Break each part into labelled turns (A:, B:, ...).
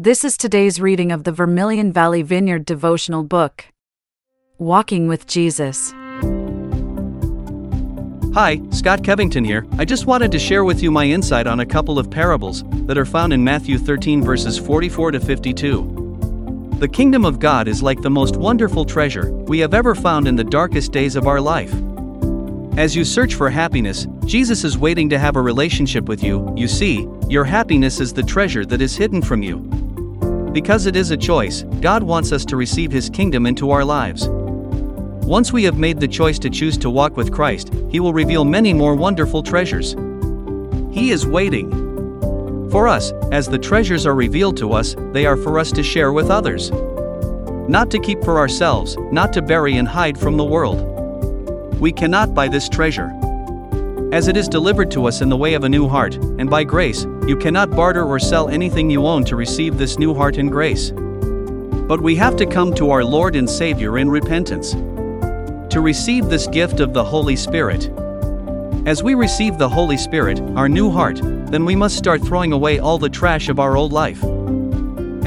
A: This is today's reading of the Vermilion Valley Vineyard devotional book, Walking with Jesus.
B: Hi, Scott Covington here. I just wanted to share with you my insight on a couple of parables that are found in Matthew 13, verses 44 to 52. The kingdom of God is like the most wonderful treasure we have ever found in the darkest days of our life. As you search for happiness, Jesus is waiting to have a relationship with you. You see, your happiness is the treasure that is hidden from you. Because it is a choice, God wants us to receive His kingdom into our lives. Once we have made the choice to choose to walk with Christ, He will reveal many more wonderful treasures. He is waiting. For us, as the treasures are revealed to us, they are for us to share with others. Not to keep for ourselves, not to bury and hide from the world. We cannot buy this treasure. As it is delivered to us in the way of a new heart, and by grace, you cannot barter or sell anything you own to receive this new heart and grace. But we have to come to our Lord and Savior in repentance. To receive this gift of the Holy Spirit. As we receive the Holy Spirit, our new heart, then we must start throwing away all the trash of our old life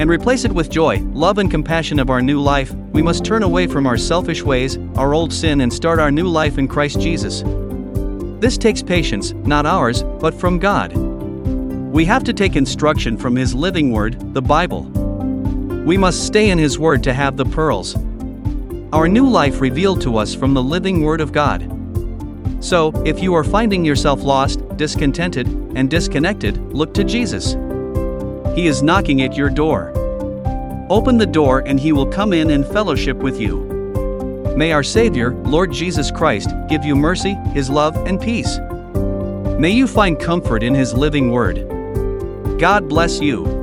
B: and replace it with joy, love, and compassion of our new life, we must turn away from our selfish ways, our old sin, and start our new life in Christ Jesus. This takes patience, not ours, but from God. We have to take instruction from His living Word, the Bible. We must stay in His Word to have the pearls. Our new life revealed to us from the living Word of God. So, if you are finding yourself lost, discontented, and disconnected, look to Jesus. He is knocking at your door. Open the door and He will come in and fellowship with you. May our Savior, Lord Jesus Christ, give you mercy, His love, and peace. May you find comfort in His living word. God bless you.